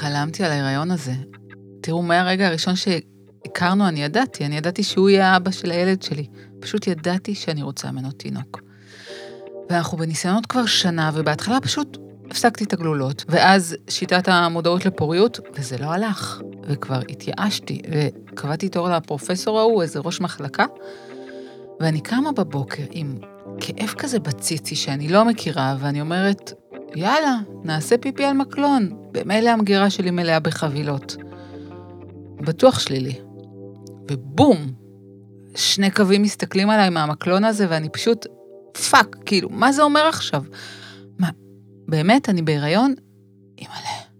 חלמתי על ההיריון הזה. תראו, מהרגע הראשון שהכרנו, אני ידעתי, אני ידעתי שהוא יהיה האבא של הילד שלי. פשוט ידעתי שאני רוצה ממנו תינוק. ואנחנו בניסיונות כבר שנה, ובהתחלה פשוט הפסקתי את הגלולות, ואז שיטת המודעות לפוריות, וזה לא הלך. וכבר התייאשתי, וקבעתי תור לפרופסור ההוא, איזה ראש מחלקה, ואני קמה בבוקר עם כאב כזה בציצי שאני לא מכירה, ואני אומרת, יאללה, נעשה פיפי על מקלון. במילא המגירה שלי מלאה בחבילות. בטוח שלילי. ובום, שני קווים מסתכלים עליי מהמקלון הזה, ואני פשוט, fuck, כאילו, מה זה אומר עכשיו? מה, באמת, אני בהיריון? אימא'לה.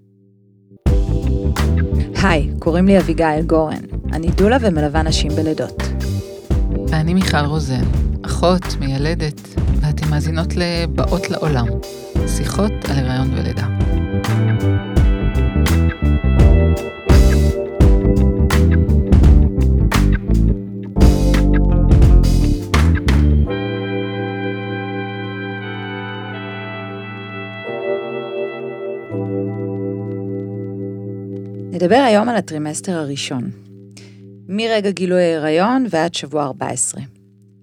היי, קוראים לי אביגיל גורן. אני דולה ומלווה נשים בלידות. ואני מיכל רוזן, אחות, מיילדת, ואתן מאזינות לבאות לעולם, שיחות על הריון ולידה. נדבר היום על הטרימסטר הראשון. מרגע גילוי ההיריון ועד שבוע 14.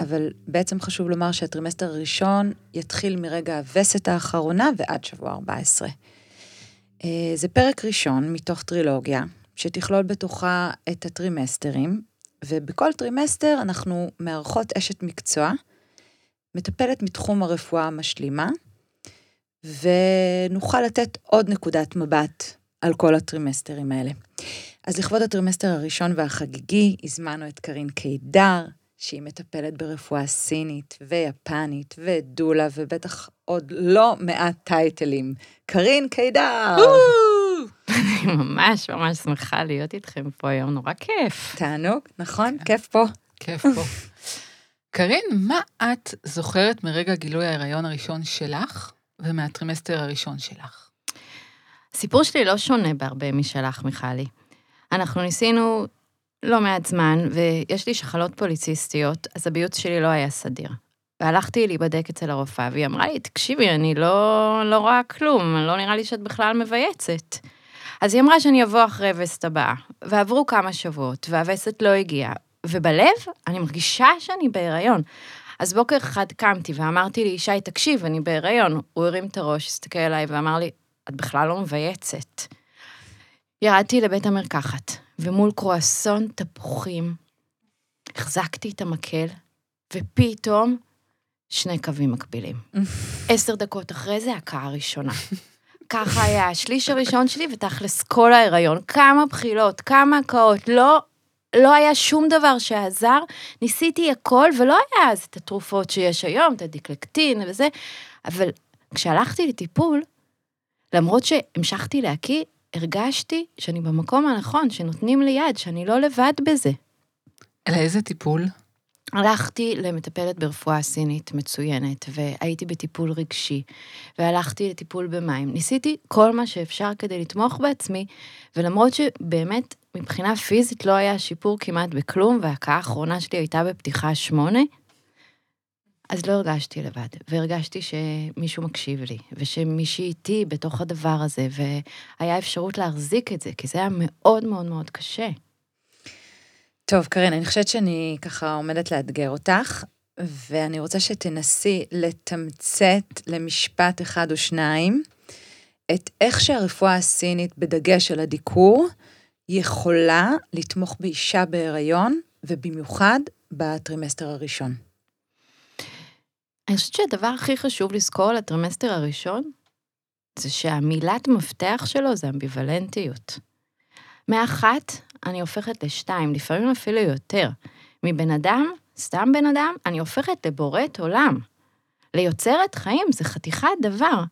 אבל בעצם חשוב לומר שהטרימסטר הראשון יתחיל מרגע הווסת האחרונה ועד שבוע 14. אה, זה פרק ראשון מתוך טרילוגיה, שתכלול בתוכה את הטרימסטרים, ובכל טרימסטר אנחנו מארחות אשת מקצוע, מטפלת מתחום הרפואה המשלימה, ונוכל לתת עוד נקודת מבט על כל הטרימסטרים האלה. אז לכבוד הטרימסטר הראשון והחגיגי, הזמנו את קרין קידר, שהיא מטפלת ברפואה סינית ויפנית ודולה, ובטח עוד לא מעט טייטלים. קרין קידר! אני ממש ממש שמחה להיות איתכם פה היום, נורא כיף. תענוג, נכון? כיף פה. כיף פה. קרין, מה את זוכרת מרגע גילוי ההיריון הראשון שלך ומהטרימסטר הראשון שלך? הסיפור שלי לא שונה בהרבה משלך, מיכלי. אנחנו ניסינו לא מעט זמן, ויש לי שחלות פוליציסטיות, אז הביוץ שלי לא היה סדיר. והלכתי להיבדק אצל הרופאה, והיא אמרה לי, תקשיבי, אני לא, לא רואה כלום, לא נראה לי שאת בכלל מבייצת. אז היא אמרה שאני אבוא אחרי הווסת הבאה. ועברו כמה שבועות, והווסת לא הגיעה. ובלב, אני מרגישה שאני בהיריון. אז בוקר אחד קמתי ואמרתי לי, ישי, תקשיב, אני בהיריון. הוא הרים את הראש, הסתכל עליי ואמר לי, את בכלל לא מבייצת. ירדתי לבית המרקחת, ומול קרואסון תפוחים, החזקתי את המקל, ופתאום שני קווים מקבילים. עשר דקות אחרי זה, הקעה הראשונה. ככה היה השליש הראשון שלי, ותכלס כל ההיריון. כמה בחילות, כמה הקאות, לא, לא היה שום דבר שעזר. ניסיתי הכל, ולא היה אז את התרופות שיש היום, את הדיקלקטין וזה, אבל כשהלכתי לטיפול, למרות שהמשכתי להקיא, הרגשתי שאני במקום הנכון, שנותנים לי יד, שאני לא לבד בזה. לאיזה טיפול? הלכתי למטפלת ברפואה סינית מצוינת, והייתי בטיפול רגשי, והלכתי לטיפול במים. ניסיתי כל מה שאפשר כדי לתמוך בעצמי, ולמרות שבאמת מבחינה פיזית לא היה שיפור כמעט בכלום, וההכאה האחרונה שלי הייתה בפתיחה שמונה, אז לא הרגשתי לבד, והרגשתי שמישהו מקשיב לי, ושמישהי איתי בתוך הדבר הזה, והיה אפשרות להחזיק את זה, כי זה היה מאוד מאוד מאוד קשה. טוב, קרין, אני חושבת שאני ככה עומדת לאתגר אותך, ואני רוצה שתנסי לתמצת למשפט אחד או שניים את איך שהרפואה הסינית, בדגש על הדיקור, יכולה לתמוך באישה בהיריון, ובמיוחד בטרימסטר הראשון. אני חושבת שהדבר הכי חשוב לזכור על הטרימסטר הראשון, זה שהמילת מפתח שלו זה אמביוולנטיות. מאחת אני הופכת לשתיים, לפעמים אפילו יותר. מבן אדם, סתם בן אדם, אני הופכת לבוראת עולם. ליוצרת חיים זה חתיכת דבר.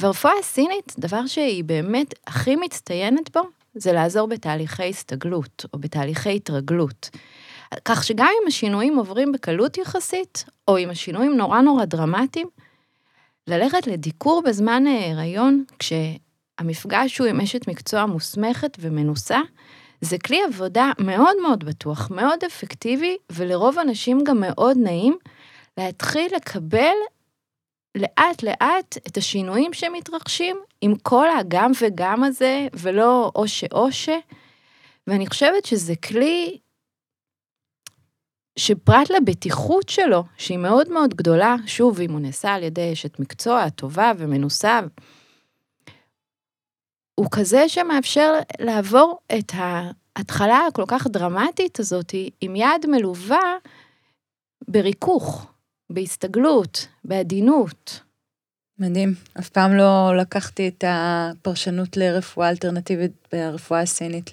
והרפואה הסינית, דבר שהיא באמת הכי מצטיינת בו, זה לעזור בתהליכי הסתגלות או בתהליכי התרגלות. כך שגם אם השינויים עוברים בקלות יחסית, או אם השינויים נורא נורא דרמטיים, ללכת לדיקור בזמן ההיריון, כשהמפגש הוא עם אשת מקצוע מוסמכת ומנוסה, זה כלי עבודה מאוד מאוד בטוח, מאוד אפקטיבי, ולרוב אנשים גם מאוד נעים, להתחיל לקבל לאט לאט את השינויים שמתרחשים עם כל הגם וגם הזה, ולא או שאו ש. ואני חושבת שזה כלי שפרט לבטיחות שלו, שהיא מאוד מאוד גדולה, שוב, אם הוא נעשה על ידי אשת מקצוע טובה ומנוסה, הוא כזה שמאפשר לעבור את ההתחלה הכל כך דרמטית הזאת עם יד מלווה בריכוך, בהסתגלות, בעדינות. מדהים. אף פעם לא לקחתי את הפרשנות לרפואה אלטרנטיבית ברפואה הסינית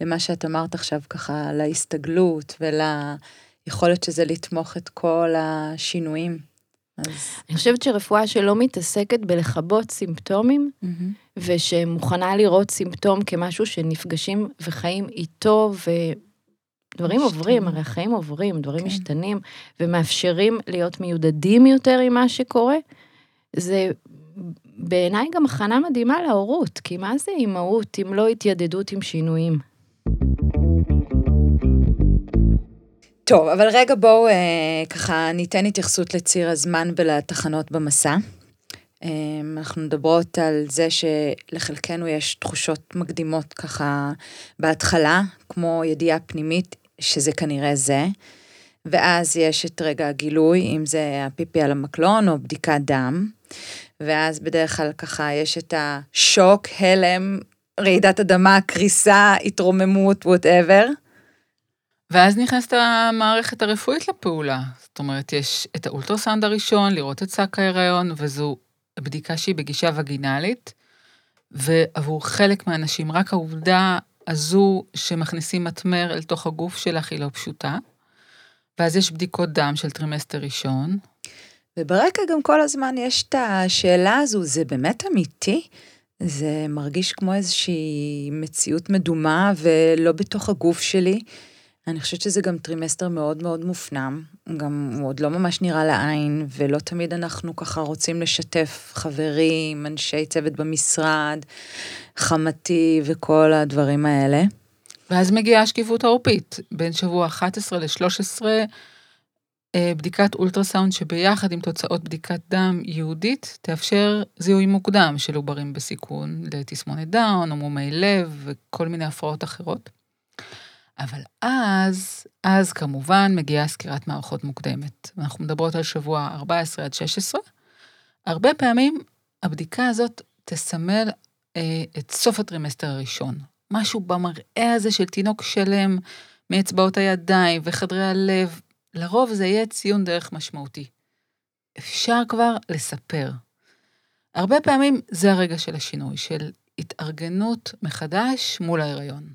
למה שאת אמרת עכשיו, ככה, להסתגלות וליכולת שזה לתמוך את כל השינויים. אז... אני חושבת שרפואה שלא מתעסקת בלכבות סימפטומים, mm-hmm. ושמוכנה לראות סימפטום כמשהו שנפגשים וחיים איתו, ודברים עוברים, הרי החיים עוברים, דברים כן. משתנים, ומאפשרים להיות מיודדים יותר עם מה שקורה. זה בעיניי גם הכנה מדהימה להורות, כי מה זה אימהות אם לא התיידדות עם שינויים? טוב, אבל רגע בואו אה, ככה ניתן התייחסות לציר הזמן ולתחנות במסע. אה, אנחנו מדברות על זה שלחלקנו יש תחושות מקדימות ככה בהתחלה, כמו ידיעה פנימית שזה כנראה זה, ואז יש את רגע הגילוי, אם זה הפיפי על המקלון או בדיקת דם. ואז בדרך כלל ככה יש את השוק, הלם, רעידת אדמה, קריסה, התרוממות, whatever. ואז נכנסת המערכת הרפואית לפעולה. זאת אומרת, יש את האולטרסאונד הראשון, לראות את שק ההיריון, וזו בדיקה שהיא בגישה וגינלית, ועבור חלק מהאנשים, רק העובדה הזו שמכניסים מתמר אל תוך הגוף שלך היא לא פשוטה. ואז יש בדיקות דם של טרימסטר ראשון, וברקע גם כל הזמן יש את השאלה הזו, זה באמת אמיתי? זה מרגיש כמו איזושהי מציאות מדומה ולא בתוך הגוף שלי. אני חושבת שזה גם טרימסטר מאוד מאוד מופנם, גם הוא עוד לא ממש נראה לעין, ולא תמיד אנחנו ככה רוצים לשתף חברים, אנשי צוות במשרד, חמתי וכל הדברים האלה. ואז מגיעה השקיפות העורפית, בין שבוע 11 ל-13, אה, בדיקת אולטרסאונד שביחד עם תוצאות בדיקת דם ייחודית תאפשר זיהוי מוקדם של עוברים בסיכון לתסמונת דאון או מומי לב וכל מיני הפרעות אחרות. אבל אז, אז כמובן מגיעה סקירת מערכות מוקדמת. אנחנו מדברות על שבוע 14 עד 16. הרבה פעמים הבדיקה הזאת תסמל אה, את סוף הטרימסטר הראשון. משהו במראה הזה של תינוק שלם מאצבעות הידיים וחדרי הלב, לרוב זה יהיה ציון דרך משמעותי. אפשר כבר לספר. הרבה פעמים זה הרגע של השינוי, של התארגנות מחדש מול ההיריון.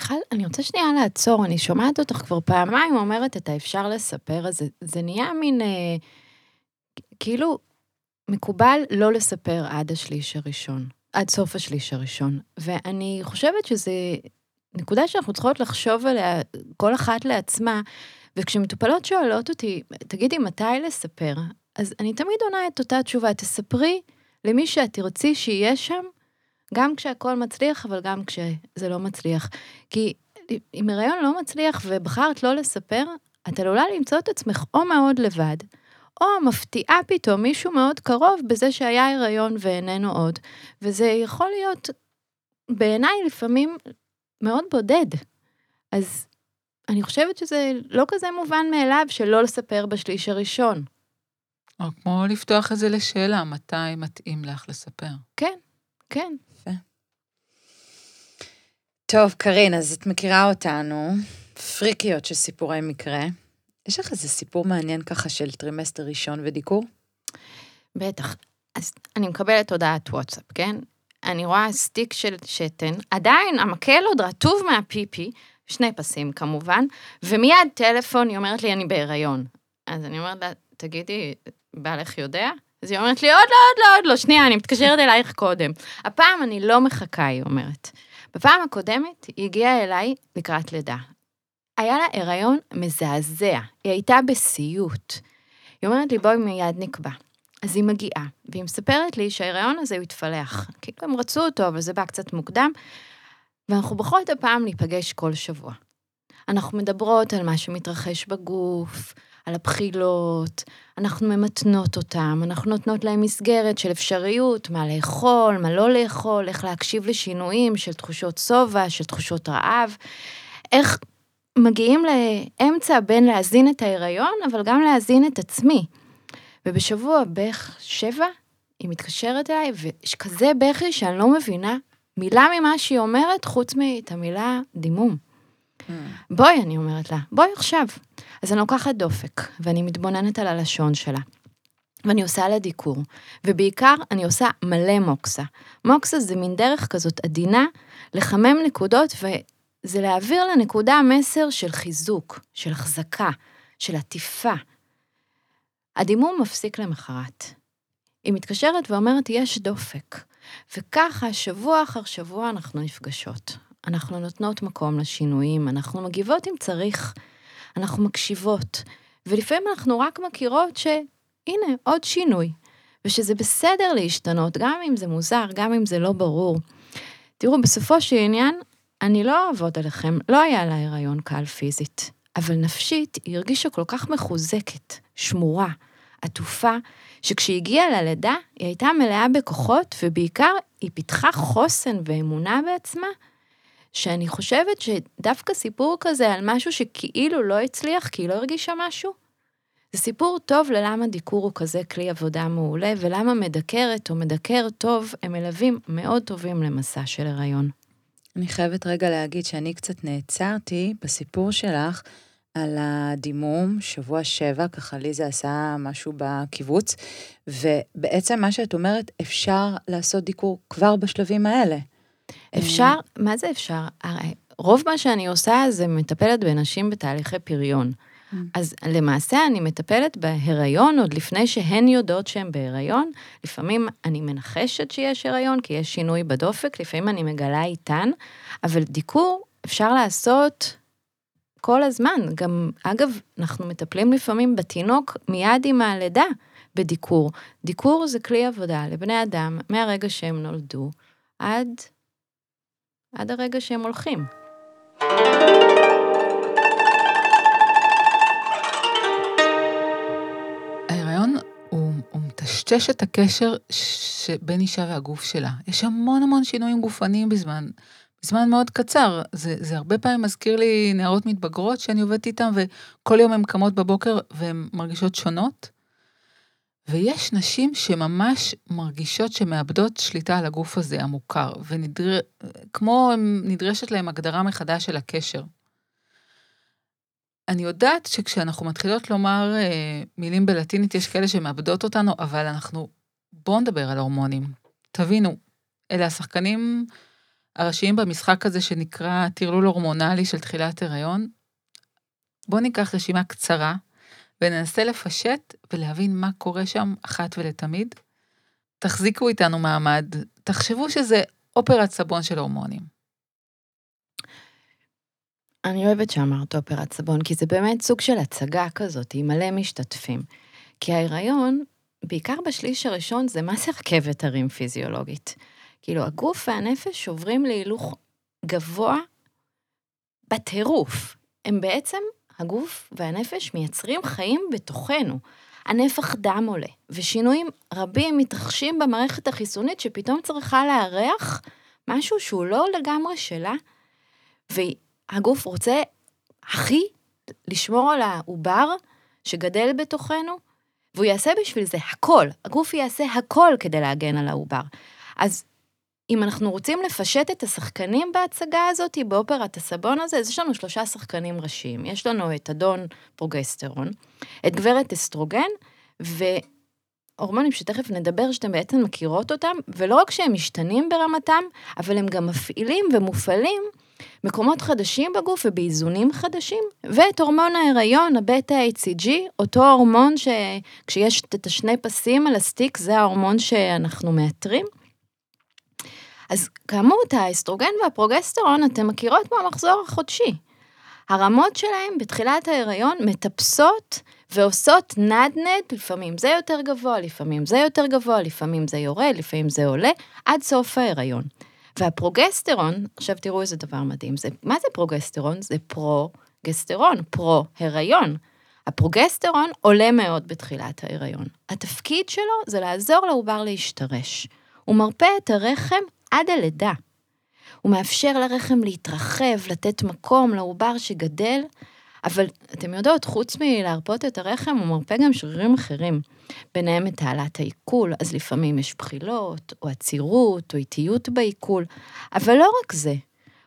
מיכל, אני רוצה שנייה לעצור, אני שומעת אותך כבר פעמיים אומרת את האפשר לספר, אז זה, זה נהיה מין, אה, כאילו, מקובל לא לספר עד השליש הראשון, עד סוף השליש הראשון. ואני חושבת שזה נקודה שאנחנו צריכות לחשוב עליה, כל אחת לעצמה, וכשמטופלות שואלות אותי, תגידי, מתי לספר? אז אני תמיד עונה את אותה תשובה, תספרי למי שאת תרצי שיהיה שם, גם כשהכול מצליח, אבל גם כשזה לא מצליח. כי אם הריון לא מצליח ובחרת לא לספר, את עלולה למצוא את עצמך או מאוד לבד, או מפתיעה פתאום מישהו מאוד קרוב בזה שהיה הריון ואיננו עוד. וזה יכול להיות בעיניי לפעמים מאוד בודד. אז אני חושבת שזה לא כזה מובן מאליו שלא לספר בשליש הראשון. או כמו לפתוח את זה לשאלה, מתי מתאים לך לספר. כן, כן. טוב, קרין, אז את מכירה אותנו, פריקיות של סיפורי מקרה. יש לך איזה סיפור מעניין ככה של טרימסטר ראשון ודיקור? בטח. אז אני מקבלת הודעת וואטסאפ, כן? אני רואה סטיק של שתן, עדיין המקל עוד רטוב מהפיפי, שני פסים כמובן, ומיד טלפון, היא אומרת לי, אני בהיריון. אז אני אומרת לה, תגידי, בעלך יודע? אז היא אומרת לי, עוד לא, עוד לא, עוד לא, שנייה, אני מתקשרת אלייך קודם. הפעם אני לא מחכה, היא אומרת. בפעם הקודמת היא הגיעה אליי לקראת לידה. היה לה הריון מזעזע, היא הייתה בסיוט. היא אומרת לי, בואי מיד נקבע. אז היא מגיעה, והיא מספרת לי שההיריון הזה הוא התפלח. כאילו הם רצו אותו, אבל זה בא קצת מוקדם, ואנחנו בוחרות הפעם להיפגש כל שבוע. אנחנו מדברות על מה שמתרחש בגוף, על הבחילות, אנחנו ממתנות אותם, אנחנו נותנות להם מסגרת של אפשריות, מה לאכול, מה לא לאכול, איך להקשיב לשינויים של תחושות שובע, של תחושות רעב, איך מגיעים לאמצע בין להזין את ההיריון, אבל גם להזין את עצמי. ובשבוע בערך שבע, היא מתקשרת אליי, ויש כזה בכי שאני לא מבינה מילה ממה שהיא אומרת, חוץ מאת המילה דימום. בואי, אני אומרת לה, בואי עכשיו. אז אני לוקחת דופק, ואני מתבוננת על הלשון שלה. ואני עושה לה דיקור, ובעיקר אני עושה מלא מוקסה. מוקסה זה מין דרך כזאת עדינה לחמם נקודות, וזה להעביר לנקודה מסר של חיזוק, של החזקה, של עטיפה. הדימום מפסיק למחרת. היא מתקשרת ואומרת, יש דופק. וככה, שבוע אחר שבוע אנחנו נפגשות. אנחנו נותנות מקום לשינויים, אנחנו מגיבות אם צריך, אנחנו מקשיבות, ולפעמים אנחנו רק מכירות שהנה, עוד שינוי, ושזה בסדר להשתנות, גם אם זה מוזר, גם אם זה לא ברור. תראו, בסופו של עניין, אני לא אעבוד עליכם, לא היה לה הריון קל פיזית, אבל נפשית היא הרגישה כל כך מחוזקת, שמורה, עטופה, שכשהיא הגיעה ללידה, היא הייתה מלאה בכוחות, ובעיקר היא פיתחה חוסן ואמונה בעצמה, שאני חושבת שדווקא סיפור כזה על משהו שכאילו לא הצליח, כי היא לא הרגישה משהו, זה סיפור טוב ללמה דיקור הוא כזה כלי עבודה מעולה, ולמה מדקרת או מדקר טוב הם מלווים מאוד טובים למסע של הריון. אני חייבת רגע להגיד שאני קצת נעצרתי בסיפור שלך על הדימום, שבוע שבע, ככה לי זה עשה משהו בקיבוץ, ובעצם מה שאת אומרת, אפשר לעשות דיקור כבר בשלבים האלה. אפשר, מה זה אפשר? הרי רוב מה שאני עושה זה מטפלת בנשים בתהליכי פריון. Mm. אז למעשה אני מטפלת בהיריון עוד לפני שהן יודעות שהן בהיריון. לפעמים אני מנחשת שיש הריון כי יש שינוי בדופק, לפעמים אני מגלה איתן, אבל דיקור אפשר לעשות כל הזמן. גם, אגב, אנחנו מטפלים לפעמים בתינוק מיד עם הלידה בדיקור. דיקור זה כלי עבודה לבני אדם מהרגע שהם נולדו עד עד הרגע שהם הולכים. ההיריון הוא, הוא מטשטש את הקשר שבין אישה והגוף שלה. יש המון המון שינויים גופניים בזמן, בזמן מאוד קצר. זה, זה הרבה פעמים מזכיר לי נערות מתבגרות שאני עובדת איתן, וכל יום הן קמות בבוקר והן מרגישות שונות. ויש נשים שממש מרגישות שמאבדות שליטה על הגוף הזה המוכר, וכמו נדרשת להם הגדרה מחדש של הקשר. אני יודעת שכשאנחנו מתחילות לומר אה, מילים בלטינית, יש כאלה שמאבדות אותנו, אבל אנחנו, בואו נדבר על הורמונים. תבינו, אלה השחקנים הראשיים במשחק הזה שנקרא טרלול הורמונלי של תחילת הריון. בואו ניקח רשימה קצרה וננסה לפשט ולהבין מה קורה שם אחת ולתמיד. תחזיקו איתנו מעמד, תחשבו שזה אופרת סבון של הורמונים. אני אוהבת שאמרת אופרת סבון, כי זה באמת סוג של הצגה כזאת, עם מלא משתתפים. כי ההיריון, בעיקר בשליש הראשון, זה מה זה רכבת הרים פיזיולוגית. כאילו, הגוף והנפש עוברים להילוך גבוה בטירוף. הם בעצם הגוף והנפש מייצרים חיים בתוכנו. הנפח דם עולה, ושינויים רבים מתרחשים במערכת החיסונית שפתאום צריכה לארח משהו שהוא לא לגמרי שלה, והגוף רוצה הכי לשמור על העובר שגדל בתוכנו, והוא יעשה בשביל זה הכל, הגוף יעשה הכל כדי להגן על העובר. אז אם אנחנו רוצים לפשט את השחקנים בהצגה הזאת, באופרת הסבון הזה, אז יש לנו שלושה שחקנים ראשיים. יש לנו את אדון פרוגסטרון, את גברת אסטרוגן, והורמונים שתכף נדבר, שאתם בעצם מכירות אותם, ולא רק שהם משתנים ברמתם, אבל הם גם מפעילים ומופעלים מקומות חדשים בגוף ובאיזונים חדשים, ואת הורמון ההיריון, הבטא-HCG, אותו הורמון שכשיש את השני פסים על הסטיק, זה ההורמון שאנחנו מאתרים. אז כאמור, את האסטרוגן והפרוגסטרון אתם מכירות מהמחזור החודשי. הרמות שלהם בתחילת ההיריון מטפסות ועושות נדנדה, לפעמים זה יותר גבוה, לפעמים זה יותר גבוה, לפעמים זה יורד, לפעמים זה עולה, עד סוף ההיריון. והפרוגסטרון, עכשיו תראו איזה דבר מדהים, זה, מה זה פרוגסטרון? זה פרו-גסטרון, פרו-הריון. הפרוגסטרון עולה מאוד בתחילת ההיריון. התפקיד שלו זה לעזור לעובר להשתרש. הוא מרפא את הרחם עד הלידה. הוא מאפשר לרחם להתרחב, לתת מקום לעובר שגדל, אבל אתם יודעות, חוץ מלהרפות את הרחם, הוא מרפא גם שרירים אחרים. ביניהם את תעלת העיכול, אז לפעמים יש בחילות, או עצירות, או איטיות בעיכול, אבל לא רק זה,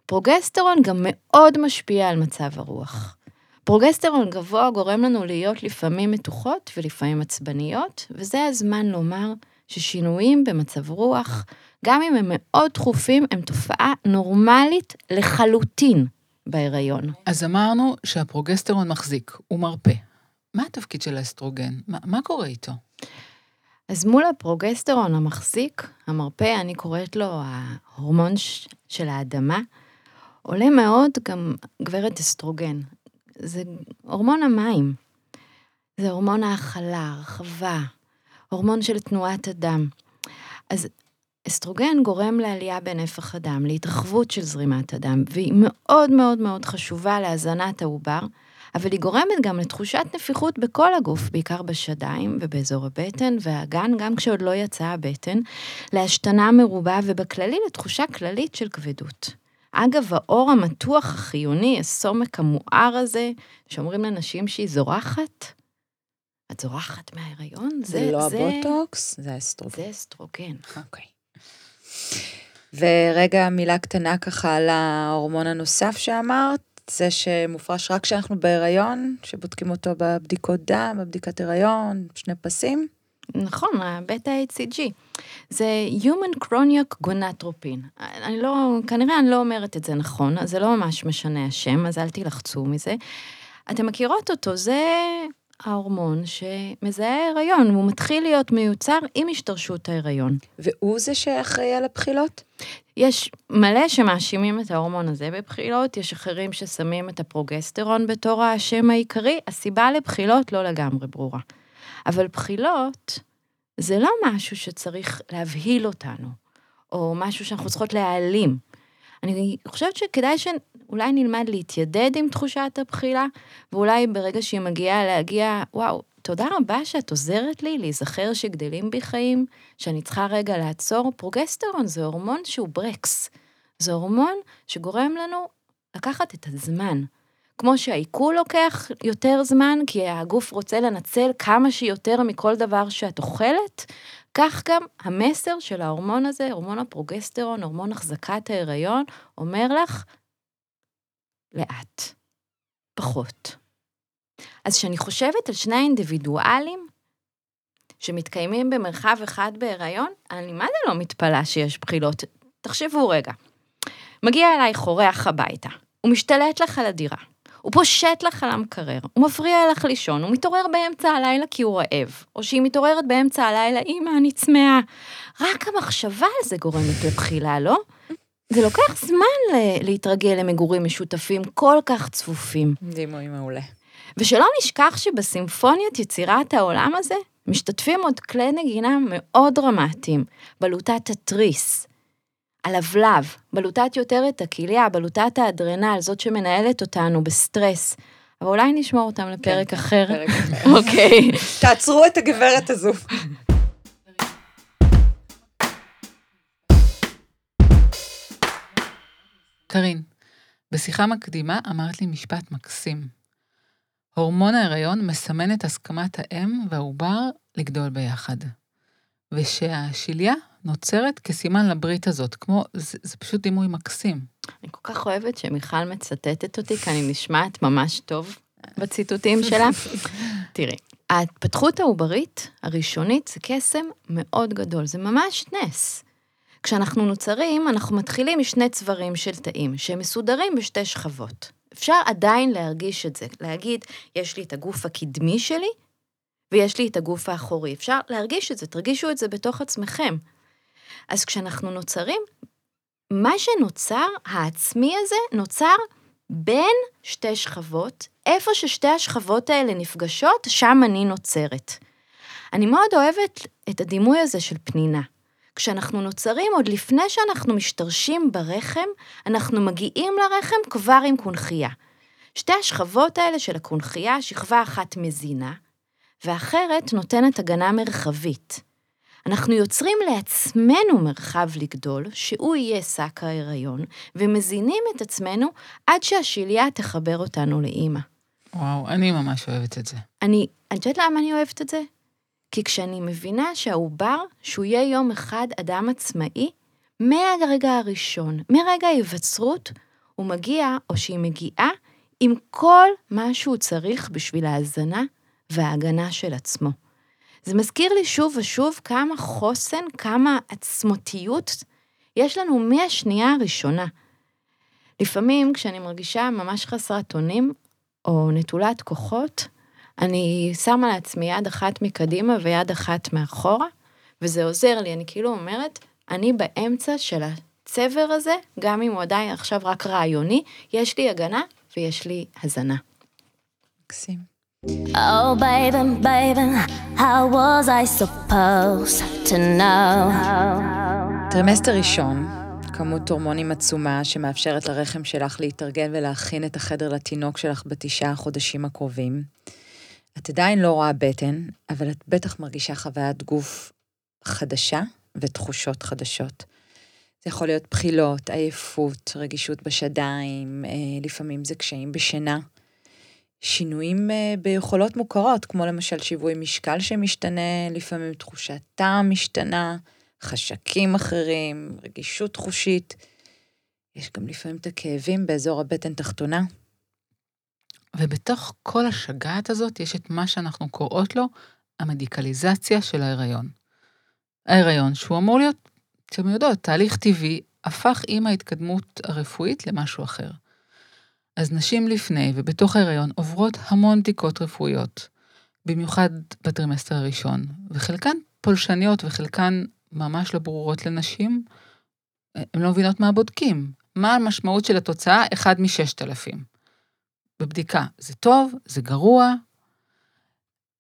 פרוגסטרון גם מאוד משפיע על מצב הרוח. פרוגסטרון גבוה גורם לנו להיות לפעמים מתוחות ולפעמים עצבניות, וזה הזמן לומר ששינויים במצב רוח, גם אם הם מאוד דחופים, הם תופעה נורמלית לחלוטין בהיריון. אז אמרנו שהפרוגסטרון מחזיק, הוא מרפא. מה התפקיד של האסטרוגן? מה, מה קורה איתו? אז מול הפרוגסטרון המחזיק, המרפא, אני קוראת לו ההורמון של האדמה, עולה מאוד גם גברת אסטרוגן. זה הורמון המים. זה הורמון ההכלה, הרחבה, הורמון של תנועת הדם. אז אסטרוגן גורם לעלייה בנפח הדם, להתרחבות של זרימת הדם, והיא מאוד מאוד מאוד חשובה להזנת העובר, אבל היא גורמת גם לתחושת נפיחות בכל הגוף, בעיקר בשדיים ובאזור הבטן והאגן, גם כשעוד לא יצאה הבטן, להשתנה מרובה ובכללי לתחושה כללית של כבדות. אגב, האור המתוח החיוני, הסומק המואר הזה, שאומרים לנשים שהיא זורחת, את זורחת מההיריון? זה, זה לא זה... הבוטוקס, זה האסטרוגן. זה אסטרוגן. אוקיי. ורגע, מילה קטנה ככה על ההורמון הנוסף שאמרת, זה שמופרש רק כשאנחנו בהיריון, שבודקים אותו בבדיקות דם, בבדיקת הריון, שני פסים. נכון, הבטא HCG. זה Human Chronic Gonatropin. אני לא, כנראה אני לא אומרת את זה נכון, אז זה לא ממש משנה השם, אז אל תילחצו מזה. אתם מכירות אותו, זה ההורמון שמזהה הריון, הוא מתחיל להיות מיוצר עם השתרשות ההריון. והוא זה שאחראי על הבחילות? יש מלא שמאשימים את ההורמון הזה בבחילות, יש אחרים ששמים את הפרוגסטרון בתור האשם העיקרי, הסיבה לבחילות לא לגמרי ברורה. אבל בחילות זה לא משהו שצריך להבהיל אותנו, או משהו שאנחנו צריכות להעלים. אני חושבת שכדאי שאולי נלמד להתיידד עם תחושת הבחילה, ואולי ברגע שהיא מגיעה להגיע, וואו, תודה רבה שאת עוזרת לי להיזכר שגדלים בי חיים, שאני צריכה רגע לעצור. פרוגסטרון זה הורמון שהוא ברקס. זה הורמון שגורם לנו לקחת את הזמן. כמו שהעיכול לוקח יותר זמן, כי הגוף רוצה לנצל כמה שיותר מכל דבר שאת אוכלת, כך גם המסר של ההורמון הזה, הורמון הפרוגסטרון, הורמון החזקת ההיריון, אומר לך, לאט, פחות. אז כשאני חושבת על שני האינדיבידואלים שמתקיימים במרחב אחד בהיריון, אני מה זה לא מתפלאה שיש בחילות. תחשבו רגע, מגיע אלייך אורח הביתה, הוא משתלט לך על הדירה, הוא פושט לך על המקרר, הוא מפריע לך לישון, הוא מתעורר באמצע הלילה כי הוא רעב, או שהיא מתעוררת באמצע הלילה, אמא, אני צמאה. רק המחשבה על זה גורמת לבחילה, לא? זה לוקח זמן להתרגל למגורים משותפים כל כך צפופים. דימוי מעולה. ושלא נשכח שבסימפוניית יצירת העולם הזה, משתתפים עוד כלי נגינה מאוד דרמטיים, בלוטת התריס, הלבלב, בלוטת יותר את הכליה, בלוטת האדרנל, זאת שמנהלת אותנו בסטרס. אבל אולי נשמור אותם לפרק כן, אחר. פרק אחר. אוקיי. תעצרו את הגברת הזו. קארין, בשיחה מקדימה אמרת לי משפט מקסים. הורמון ההיריון מסמן את הסכמת האם והעובר לגדול ביחד. ושהשליה נוצרת כסימן לברית הזאת, כמו, זה, זה פשוט דימוי מקסים. אני כל כך אוהבת שמיכל מצטטת אותי, כי אני נשמעת ממש טוב בציטוטים שלה. תראי, ההתפתחות העוברית הראשונית זה קסם מאוד גדול, זה ממש נס. כשאנחנו נוצרים, אנחנו מתחילים משני צברים של תאים, שהם מסודרים בשתי שכבות. אפשר עדיין להרגיש את זה, להגיד, יש לי את הגוף הקדמי שלי, ויש לי את הגוף האחורי. אפשר להרגיש את זה, תרגישו את זה בתוך עצמכם. אז כשאנחנו נוצרים, מה שנוצר, העצמי הזה, נוצר בין שתי שכבות, איפה ששתי השכבות האלה נפגשות, שם אני נוצרת. אני מאוד אוהבת את הדימוי הזה של פנינה. כשאנחנו נוצרים, עוד לפני שאנחנו משתרשים ברחם, אנחנו מגיעים לרחם כבר עם קונכייה. שתי השכבות האלה של הקונכייה, שכבה אחת מזינה, ואחרת נותנת הגנה מרחבית. אנחנו יוצרים לעצמנו מרחב לגדול, שהוא יהיה שק ההיריון, ומזינים את עצמנו עד שהשליה תחבר אותנו לאימא. וואו, אני ממש אוהבת את זה. אני, את יודעת למה אני אוהבת את זה? כי כשאני מבינה שהעובר, שהוא יהיה יום אחד אדם עצמאי, מהרגע הראשון, מרגע ההיווצרות, הוא מגיע, או שהיא מגיעה, עם כל מה שהוא צריך בשביל ההזנה וההגנה של עצמו. זה מזכיר לי שוב ושוב כמה חוסן, כמה עצמותיות יש לנו מהשנייה הראשונה. לפעמים, כשאני מרגישה ממש חסרת אונים, או נטולת כוחות, אני שמה לעצמי יד אחת מקדימה ויד אחת מאחורה, וזה עוזר לי, אני כאילו אומרת, אני באמצע של הצבר הזה, גם אם הוא עדיין עכשיו רק רעיוני, יש לי הגנה ויש לי הזנה. מקסים. Oh, baby, baby, how was I supposed to know? טרימסטר ראשון, כמות הורמונים עצומה שמאפשרת לרחם שלך להתארגן ולהכין את החדר לתינוק שלך בתשעה החודשים הקרובים. את עדיין לא רואה בטן, אבל את בטח מרגישה חוויית גוף חדשה ותחושות חדשות. זה יכול להיות בחילות, עייפות, רגישות בשדיים, אה, לפעמים זה קשיים בשינה. שינויים אה, ביכולות מוכרות, כמו למשל שיווי משקל שמשתנה, לפעמים תחושת טעם משתנה, חשקים אחרים, רגישות חושית. יש גם לפעמים את הכאבים באזור הבטן תחתונה. ובתוך כל השגעת הזאת יש את מה שאנחנו קוראות לו המדיקליזציה של ההיריון. ההיריון, שהוא אמור להיות, אתם יודעות, תהליך טבעי, הפך עם ההתקדמות הרפואית למשהו אחר. אז נשים לפני ובתוך ההיריון עוברות המון בדיקות רפואיות, במיוחד בטרימסטר הראשון, וחלקן פולשניות וחלקן ממש לא ברורות לנשים. הן לא מבינות מה בודקים, מה המשמעות של התוצאה אחד מששת אלפים. בבדיקה, זה טוב, זה גרוע.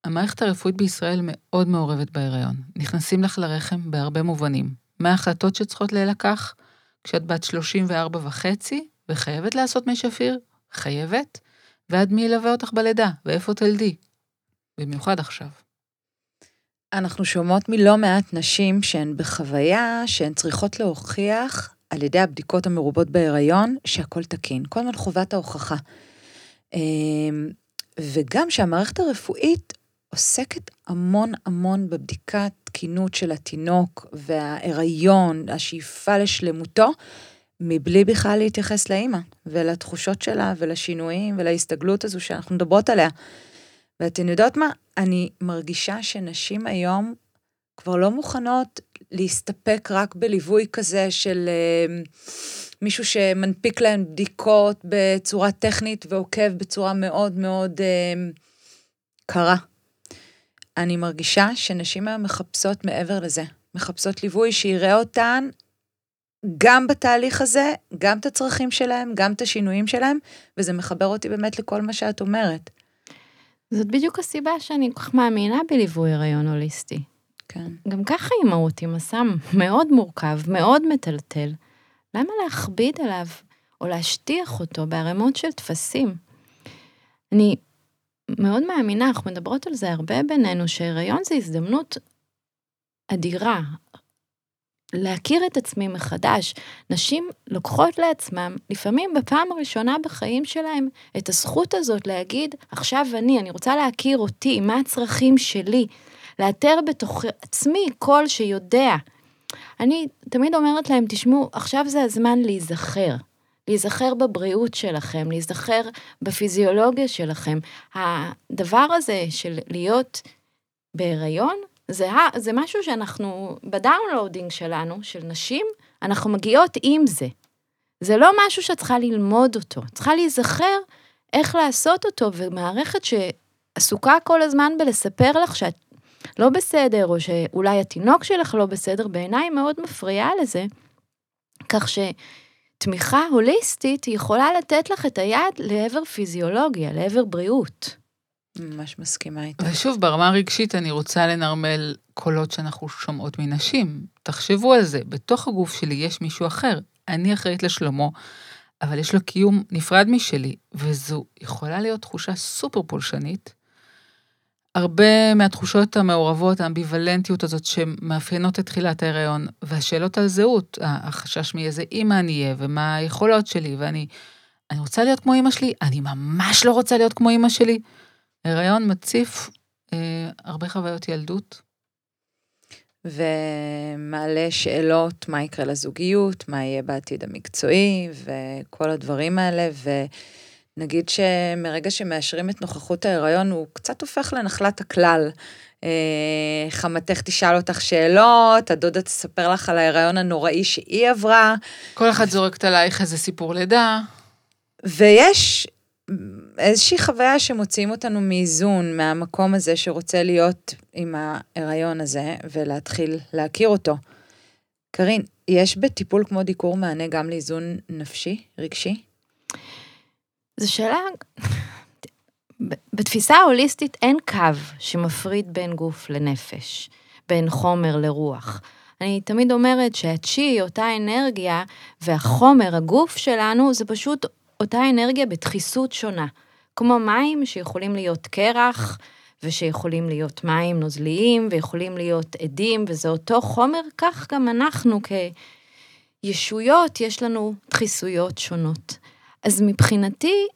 המערכת הרפואית בישראל מאוד מעורבת בהיריון. נכנסים לך לרחם בהרבה מובנים. מההחלטות שצריכות להילקח, כשאת בת 34 וחצי, וחייבת לעשות מי שפיר, חייבת, ועד מי ילווה אותך בלידה, ואיפה תלדי. במיוחד עכשיו. אנחנו שומעות מלא מעט נשים שהן בחוויה שהן צריכות להוכיח על ידי הבדיקות המרובות בהיריון שהכל תקין. כל הזמן חובת ההוכחה. אמ, וגם שהמערכת הרפואית עוסקת המון המון בבדיקת תקינות של התינוק וההיריון, השאיפה לשלמותו, מבלי בכלל להתייחס לאימא, ולתחושות שלה, ולשינויים, ולהסתגלות הזו שאנחנו מדברות עליה. ואתן יודעות מה? אני מרגישה שנשים היום כבר לא מוכנות להסתפק רק בליווי כזה של uh, מישהו שמנפיק להן בדיקות בצורה טכנית ועוקב בצורה מאוד מאוד uh, קרה. אני מרגישה שנשים היום מחפשות מעבר לזה, מחפשות ליווי שיראה אותן גם בתהליך הזה, גם את הצרכים שלהם, גם את השינויים שלהם, וזה מחבר אותי באמת לכל מה שאת אומרת. זאת בדיוק הסיבה שאני כל כך מאמינה בליווי הריון הוליסטי. כן. גם ככה אימהות עם מסע מאוד מורכב, מאוד מטלטל. למה להכביד עליו או להשטיח אותו בערימות של טפסים? אני מאוד מאמינה, אנחנו מדברות על זה הרבה בינינו, שהיריון זה הזדמנות אדירה, להכיר את עצמי מחדש. נשים לוקחות לעצמם, לפעמים בפעם הראשונה בחיים שלהם, את הזכות הזאת להגיד, עכשיו אני, אני רוצה להכיר אותי, מה הצרכים שלי, לאתר בתוך עצמי קול שיודע. אני תמיד אומרת להם, תשמעו, עכשיו זה הזמן להיזכר. להיזכר בבריאות שלכם, להיזכר בפיזיולוגיה שלכם. הדבר הזה של להיות בהיריון, זה, זה משהו שאנחנו, ב downloading שלנו, של נשים, אנחנו מגיעות עם זה. זה לא משהו שאת צריכה ללמוד אותו, את צריכה להיזכר איך לעשות אותו, ומערכת שעסוקה כל הזמן בלספר לך שאת לא בסדר, או שאולי התינוק שלך לא בסדר, בעיניי מאוד מפריעה לזה. כך שתמיכה הוליסטית יכולה לתת לך את היד לעבר פיזיולוגיה, לעבר בריאות. ממש מסכימה איתך. ושוב, ברמה הרגשית אני רוצה לנרמל קולות שאנחנו שומעות מנשים. תחשבו על זה, בתוך הגוף שלי יש מישהו אחר. אני אחראית לשלומו, אבל יש לו קיום נפרד משלי, וזו יכולה להיות תחושה סופר פולשנית. הרבה מהתחושות המעורבות, האמביוולנטיות הזאת שמאפיינות את תחילת ההיריון, והשאלות על זהות, החשש מאיזה אימא אני אהיה, ומה היכולות שלי, ואני אני רוצה להיות כמו אימא שלי, אני ממש לא רוצה להיות כמו אימא שלי. הריון מציף אה, הרבה חוויות ילדות. ומעלה שאלות, מה יקרה לזוגיות, מה יהיה בעתיד המקצועי, וכל הדברים האלה, ונגיד שמרגע שמאשרים את נוכחות ההיריון, הוא קצת הופך לנחלת הכלל. אה, חמתך תשאל אותך שאלות, הדודה תספר לך על ההיריון הנוראי שהיא עברה. כל אחד זורקת עלייך איזה סיפור לידה. ויש איזושהי חוויה שמוציאים אותנו מאיזון, מהמקום הזה שרוצה להיות עם ההיריון הזה ולהתחיל להכיר אותו. קרין, יש בטיפול כמו דיקור מענה גם לאיזון נפשי, רגשי? זו שאלה... בתפיסה ההוליסטית אין קו שמפריד בין גוף לנפש, בין חומר לרוח. אני תמיד אומרת שהצ'י, אותה אנרגיה, והחומר, הגוף שלנו, זה פשוט אותה אנרגיה בדחיסות שונה. כמו מים שיכולים להיות קרח, ושיכולים להיות מים נוזליים, ויכולים להיות עדים, וזה אותו חומר, כך גם אנחנו כישויות, יש לנו דחיסויות שונות. אז מבחינתי,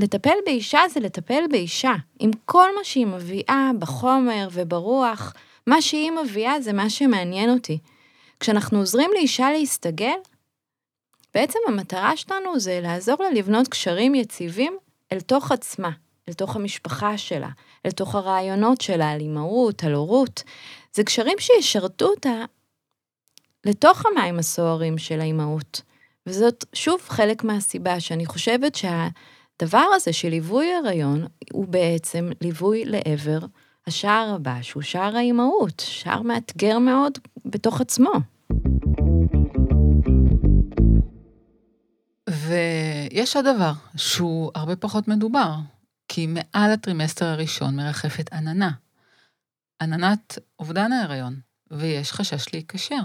לטפל באישה זה לטפל באישה, עם כל מה שהיא מביאה בחומר וברוח, מה שהיא מביאה זה מה שמעניין אותי. כשאנחנו עוזרים לאישה להסתגל, בעצם המטרה שלנו זה לעזור לה לבנות קשרים יציבים אל תוך עצמה, אל תוך המשפחה שלה, אל תוך הרעיונות שלה על אימהות, על הורות. זה קשרים שישרתו אותה לתוך המים הסוערים של האימהות. וזאת שוב חלק מהסיבה שאני חושבת שהדבר הזה של ליווי הריון הוא בעצם ליווי לעבר השער הבא, שהוא שער האימהות, שער מאתגר מאוד בתוך עצמו. ויש עוד דבר שהוא הרבה פחות מדובר, כי מעל הטרימסטר הראשון מרחפת עננה. עננת אובדן ההיריון, ויש חשש להיקשר.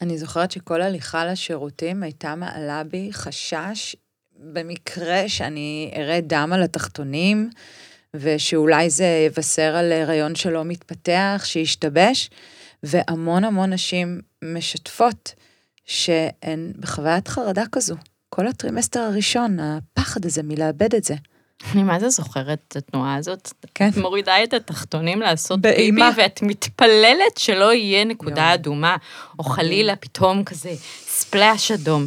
אני זוכרת שכל הליכה לשירותים הייתה מעלה בי חשש במקרה שאני אראה דם על התחתונים, ושאולי זה יבשר על הריון שלא מתפתח, שישתבש, והמון המון נשים משתפות שהן בחוויית חרדה כזו. כל הטרימסטר הראשון, הפחד הזה מלאבד את זה. אני מה זה זוכרת את התנועה הזאת? כן. את מורידה את התחתונים לעשות. פיפי, ואת מתפללת שלא יהיה נקודה יואו. אדומה, או חלילה פתאום כזה ספלאש אדום.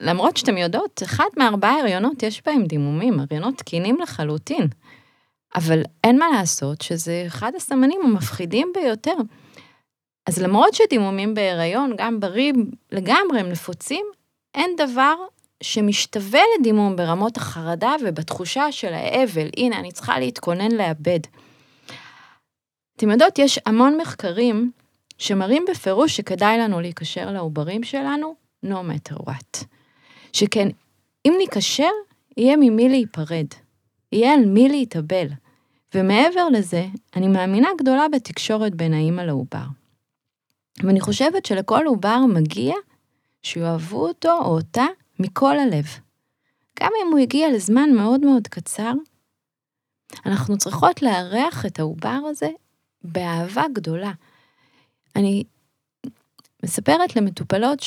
למרות שאתם יודעות, אחד מארבעה הריונות יש בהם דימומים, הריונות תקינים לחלוטין. אבל אין מה לעשות שזה אחד הסמנים המפחידים ביותר. אז למרות שדימומים בהיריון, גם בריא לגמרי, הם נפוצים, אין דבר שמשתווה לדימום ברמות החרדה ובתחושה של האבל, הנה, אני צריכה להתכונן לאבד. אתם יודעות, יש המון מחקרים שמראים בפירוש שכדאי לנו להיקשר לעוברים שלנו, no matter what. שכן, אם ניקשר, יהיה ממי להיפרד. יהיה על מי להתאבל. ומעבר לזה, אני מאמינה גדולה בתקשורת בין האימא לעובר. ואני חושבת שלכל עובר מגיע שיאהבו אותו או אותה מכל הלב. גם אם הוא הגיע לזמן מאוד מאוד קצר, אנחנו צריכות לארח את העובר הזה באהבה גדולה. אני מספרת למטופלות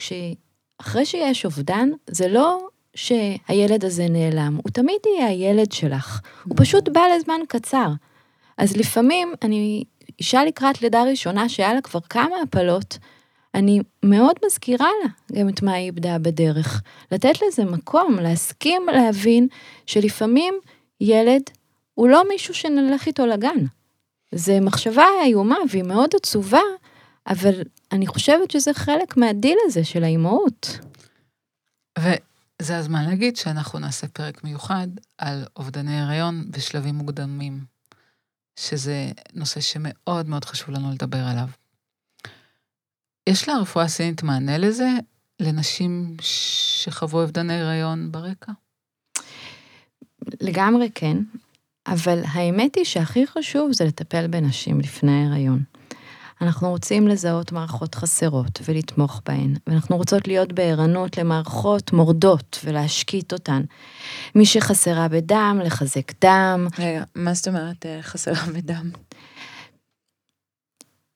שאחרי שיש אובדן, זה לא שהילד הזה נעלם, הוא תמיד יהיה הילד שלך, הוא פשוט בא לזמן קצר. אז לפעמים אני אישה לקראת לידה ראשונה שהיה לה כבר כמה הפלות, אני מאוד מזכירה לה גם את מה היא איבדה בדרך. לתת לזה מקום, להסכים להבין שלפעמים ילד הוא לא מישהו שנלך איתו לגן. זו מחשבה איומה והיא מאוד עצובה, אבל אני חושבת שזה חלק מהדיל הזה של האימהות. וזה הזמן להגיד שאנחנו נעשה פרק מיוחד על אובדני הריון בשלבים מוקדמים, שזה נושא שמאוד מאוד חשוב לנו לדבר עליו. יש לרפואה הסינית מענה לזה, לנשים שחוו אובדני הריון ברקע? לגמרי כן, אבל האמת היא שהכי חשוב זה לטפל בנשים לפני ההיריון. אנחנו רוצים לזהות מערכות חסרות ולתמוך בהן, ואנחנו רוצות להיות בערנות למערכות מורדות ולהשקיט אותן. מי שחסרה בדם, לחזק דם. רגע, מה זאת אומרת אה, חסרה בדם?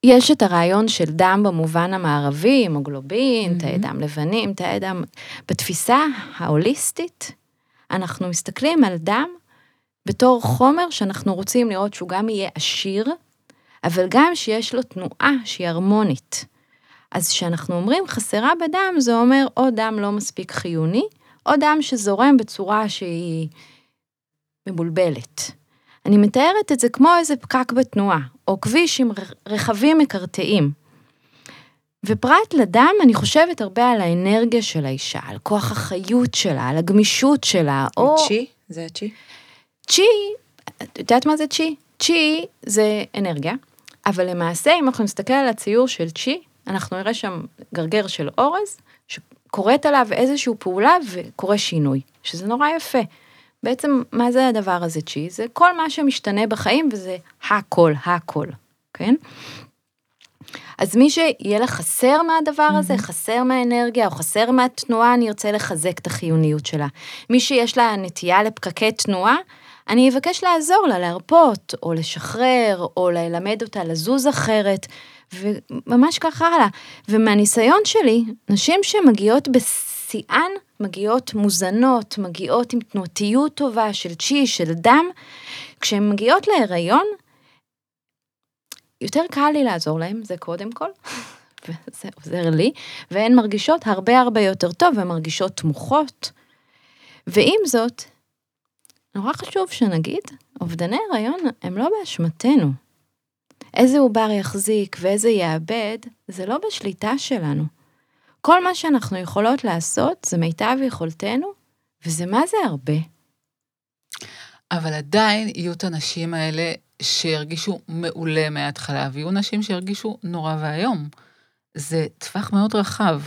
יש את הרעיון של דם במובן המערבי, המוגלובין, מהמם. תאי דם לבנים, תאי דם... בתפיסה ההוליסטית, אנחנו מסתכלים על דם בתור חומר שאנחנו רוצים לראות שהוא גם יהיה עשיר, אבל גם שיש לו תנועה שהיא הרמונית. אז כשאנחנו אומרים חסרה בדם, זה אומר או דם לא מספיק חיוני, או דם שזורם בצורה שהיא מבולבלת. אני מתארת את זה כמו איזה פקק בתנועה, או כביש עם רכבים מקרטעים. ופרט לדם, אני חושבת הרבה על האנרגיה של האישה, על כוח החיות שלה, על הגמישות שלה, או... צ'י? זה הצ'י? צ'י, את יודעת מה זה צ'י? צ'י זה אנרגיה, אבל למעשה, אם אנחנו נסתכל על הציור של צ'י, אנחנו נראה שם גרגר של אורז, שקורית עליו איזושהי פעולה וקורה שינוי, שזה נורא יפה. בעצם, מה זה הדבר הזה צ'י? זה כל מה שמשתנה בחיים וזה הכל, הכל, כן? אז מי שיהיה לה חסר מהדבר הזה, חסר מהאנרגיה או חסר מהתנועה, אני ארצה לחזק את החיוניות שלה. מי שיש לה נטייה לפקקי תנועה, אני אבקש לעזור לה להרפות, או לשחרר, או ללמד אותה לזוז אחרת, וממש ככה הלאה. ומהניסיון שלי, נשים שמגיעות בשיאן, מגיעות מוזנות, מגיעות עם תנועתיות טובה של צ'י, של דם, כשהן מגיעות להיריון, יותר קל לי לעזור להם, זה קודם כל, וזה עוזר לי, והן מרגישות הרבה הרבה יותר טוב, והן מרגישות תמוכות. ועם זאת, נורא חשוב שנגיד, אובדני הריון הם לא באשמתנו. איזה עובר יחזיק ואיזה יאבד, זה לא בשליטה שלנו. כל מה שאנחנו יכולות לעשות זה מיטב יכולתנו, וזה מה זה הרבה. אבל עדיין יהיו את הנשים האלה שירגישו מעולה מההתחלה, ויהיו נשים שירגישו נורא ואיום. זה טווח מאוד רחב.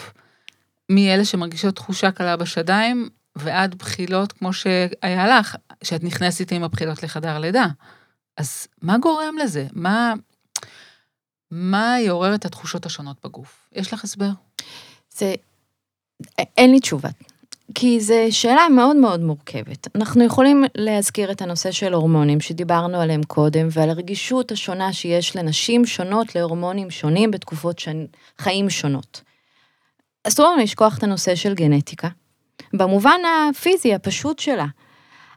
מאלה שמרגישות תחושה קלה בשדיים, ועד בחילות כמו שהיה לך, שאת נכנסת עם הבחילות לחדר לידה. אז מה גורם לזה? מה, מה יעורר את התחושות השונות בגוף? יש לך הסבר? זה, אין לי תשובה. כי זו שאלה מאוד מאוד מורכבת. אנחנו יכולים להזכיר את הנושא של הורמונים שדיברנו עליהם קודם, ועל הרגישות השונה שיש לנשים שונות להורמונים שונים בתקופות שנ... חיים שונות. אסור לנו לשכוח את הנושא של גנטיקה, במובן הפיזי הפשוט שלה.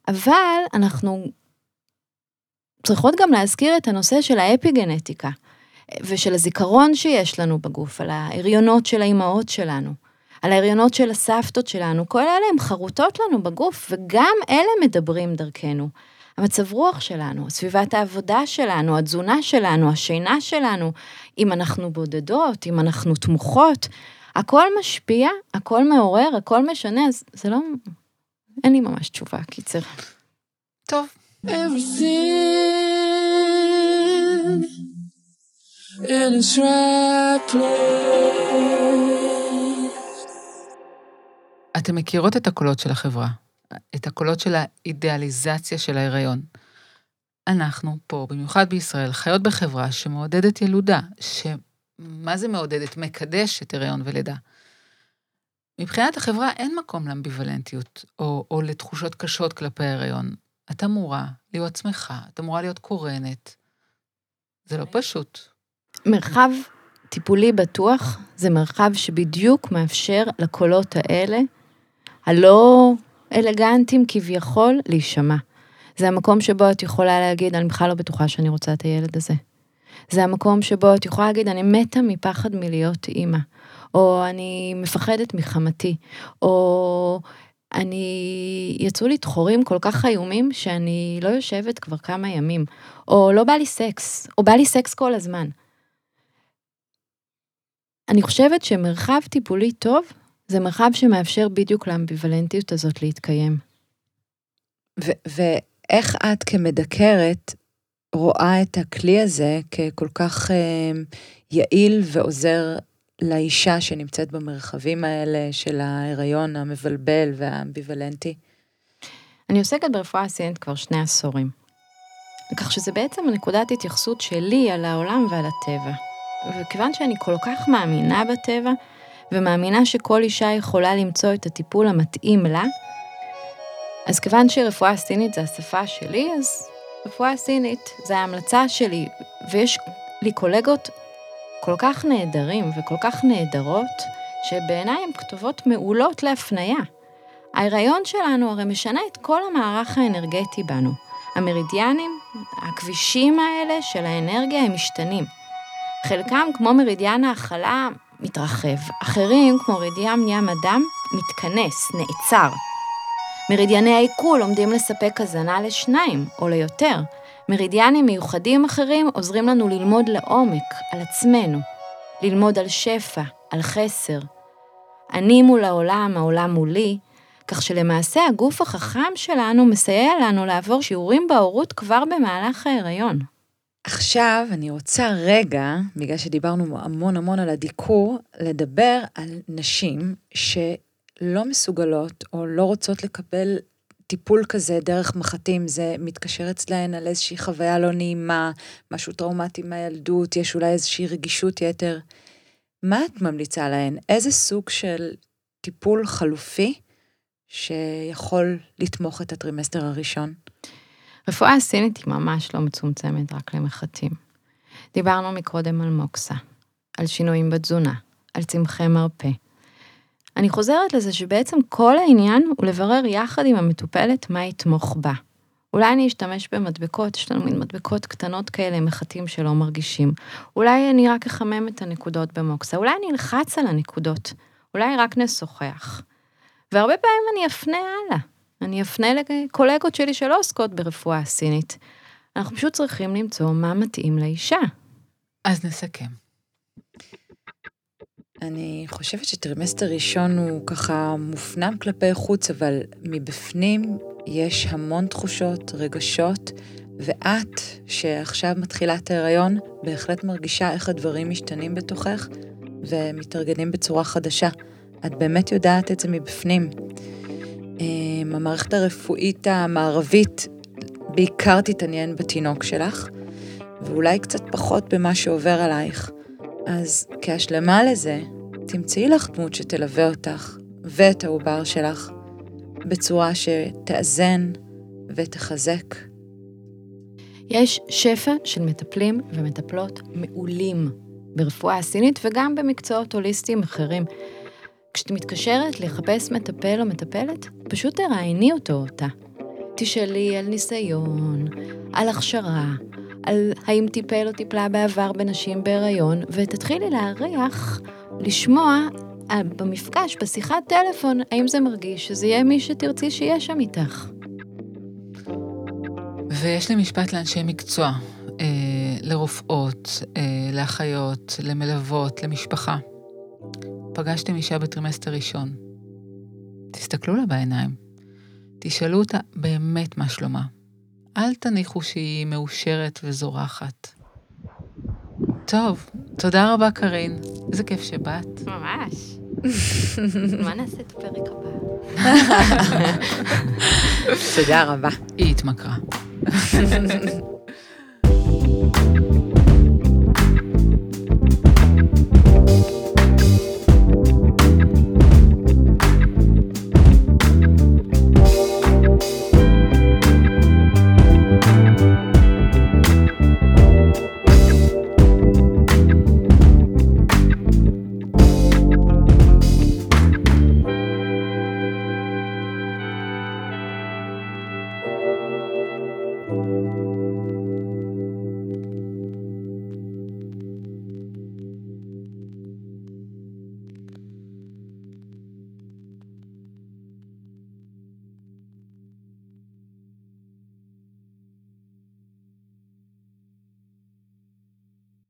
אבל אנחנו צריכות גם להזכיר את הנושא של האפיגנטיקה, ושל הזיכרון שיש לנו בגוף, על ההריונות של האימהות שלנו. על ההריונות של הסבתות שלנו, כל אלה הם חרוטות לנו בגוף, וגם אלה מדברים דרכנו. המצב רוח שלנו, סביבת העבודה שלנו, התזונה שלנו, השינה שלנו, אם אנחנו בודדות, אם אנחנו תמוכות, הכל משפיע, הכל מעורר, הכל משנה, אז זה לא... אין לי ממש תשובה, קיצר. טוב. everything in its right place. אתם מכירות את הקולות של החברה, את הקולות של האידיאליזציה של ההיריון. אנחנו פה, במיוחד בישראל, חיות בחברה שמעודדת ילודה, שמה זה מעודדת? מקדשת הריון ולידה. מבחינת החברה אין מקום לאמביוולנטיות, או, או לתחושות קשות כלפי ההיריון. את אמורה להיות שמחה, את אמורה להיות קורנת. זה לא פשוט. מרחב טיפולי בטוח זה מרחב שבדיוק מאפשר לקולות האלה, הלא אלגנטיים כביכול, להישמע. זה המקום שבו את יכולה להגיד, אני בכלל לא בטוחה שאני רוצה את הילד הזה. זה המקום שבו את יכולה להגיד, אני מתה מפחד מלהיות אימא, או אני מפחדת מחמתי, או אני... יצאו לי דחורים כל כך איומים שאני לא יושבת כבר כמה ימים, או לא בא לי סקס, או בא לי סקס כל הזמן. אני חושבת שמרחב טיפולי טוב זה מרחב שמאפשר בדיוק לאמביוולנטיות הזאת להתקיים. ו- ואיך את כמדקרת רואה את הכלי הזה ככל כך אה, יעיל ועוזר לאישה שנמצאת במרחבים האלה של ההיריון המבלבל והאמביוולנטי? אני עוסקת ברפואה סינית כבר שני עשורים. כך שזה בעצם נקודת התייחסות שלי על העולם ועל הטבע. וכיוון שאני כל כך מאמינה בטבע, ומאמינה שכל אישה יכולה למצוא את הטיפול המתאים לה, אז כיוון שרפואה סינית זה השפה שלי, אז רפואה סינית זה ההמלצה שלי, ויש לי קולגות כל כך נהדרים וכל כך נהדרות, שבעיניי הן כתובות מעולות להפניה. ההיריון שלנו הרי משנה את כל המערך האנרגטי בנו. המרידיאנים, הכבישים האלה של האנרגיה הם משתנים. חלקם, כמו מרידיאן ההכלה, מתרחב, אחרים, כמו מרידיאן ים הדם, מתכנס, נעצר. מרידיאני העיכול עומדים לספק הזנה לשניים או ליותר. מרידיאנים מיוחדים אחרים עוזרים לנו ללמוד לעומק על עצמנו, ללמוד על שפע, על חסר. אני מול העולם, העולם מולי, כך שלמעשה הגוף החכם שלנו מסייע לנו לעבור שיעורים בהורות כבר במהלך ההיריון. עכשיו אני רוצה רגע, בגלל שדיברנו המון המון על הדיקור, לדבר על נשים שלא מסוגלות או לא רוצות לקבל טיפול כזה דרך מחטים, זה מתקשר אצלהן על איזושהי חוויה לא נעימה, משהו טראומטי מהילדות, יש אולי איזושהי רגישות יתר. מה את ממליצה להן? איזה סוג של טיפול חלופי שיכול לתמוך את הטרימסטר הראשון? רפואה סינית היא ממש לא מצומצמת רק למחטים. דיברנו מקודם על מוקסה, על שינויים בתזונה, על צמחי מרפא. אני חוזרת לזה שבעצם כל העניין הוא לברר יחד עם המטופלת מה יתמוך בה. אולי אני אשתמש במדבקות, יש לנו מין מדבקות קטנות כאלה, מחטים שלא מרגישים. אולי אני רק אחמם את הנקודות במוקסה, אולי אני אלחץ על הנקודות, אולי רק נשוחח. והרבה פעמים אני אפנה הלאה. אני אפנה לקולגות שלי שלא עוסקות ברפואה הסינית. אנחנו פשוט צריכים למצוא מה מתאים לאישה. אז נסכם. אני חושבת שטרימסטר ראשון הוא ככה מופנם כלפי חוץ, אבל מבפנים יש המון תחושות, רגשות, ואת, שעכשיו מתחילה את ההיריון, בהחלט מרגישה איך הדברים משתנים בתוכך ומתארגנים בצורה חדשה. את באמת יודעת את זה מבפנים. אמ, המערכת הרפואית המערבית בעיקר תתעניין בתינוק שלך, ואולי קצת פחות במה שעובר עלייך. אז כהשלמה לזה, תמצאי לך דמות שתלווה אותך ואת העובר שלך בצורה שתאזן ותחזק. יש שפע של מטפלים ומטפלות מעולים ברפואה הסינית וגם במקצועות הוליסטיים אחרים. כשאת מתקשרת לחפש מטפל או מטפלת, פשוט תראייני אותו או אותה. תשאלי על ניסיון, על הכשרה, על האם טיפל או טיפלה בעבר בנשים בהיריון, ותתחילי להריח, לשמוע אה, במפגש, בשיחת טלפון, האם זה מרגיש שזה יהיה מי שתרצי שיהיה שם איתך. ויש לי משפט לאנשי מקצוע, אה, לרופאות, אה, לאחיות, למלוות, למשפחה. פגשתם אישה בטרימסטר ראשון. תסתכלו לה בעיניים. תשאלו אותה באמת מה שלומה. אל תניחו שהיא מאושרת וזורחת. טוב, תודה רבה, קארין. איזה כיף שבאת. ממש. מה נעשה את הפרק הבא? תודה רבה. היא התמכרה.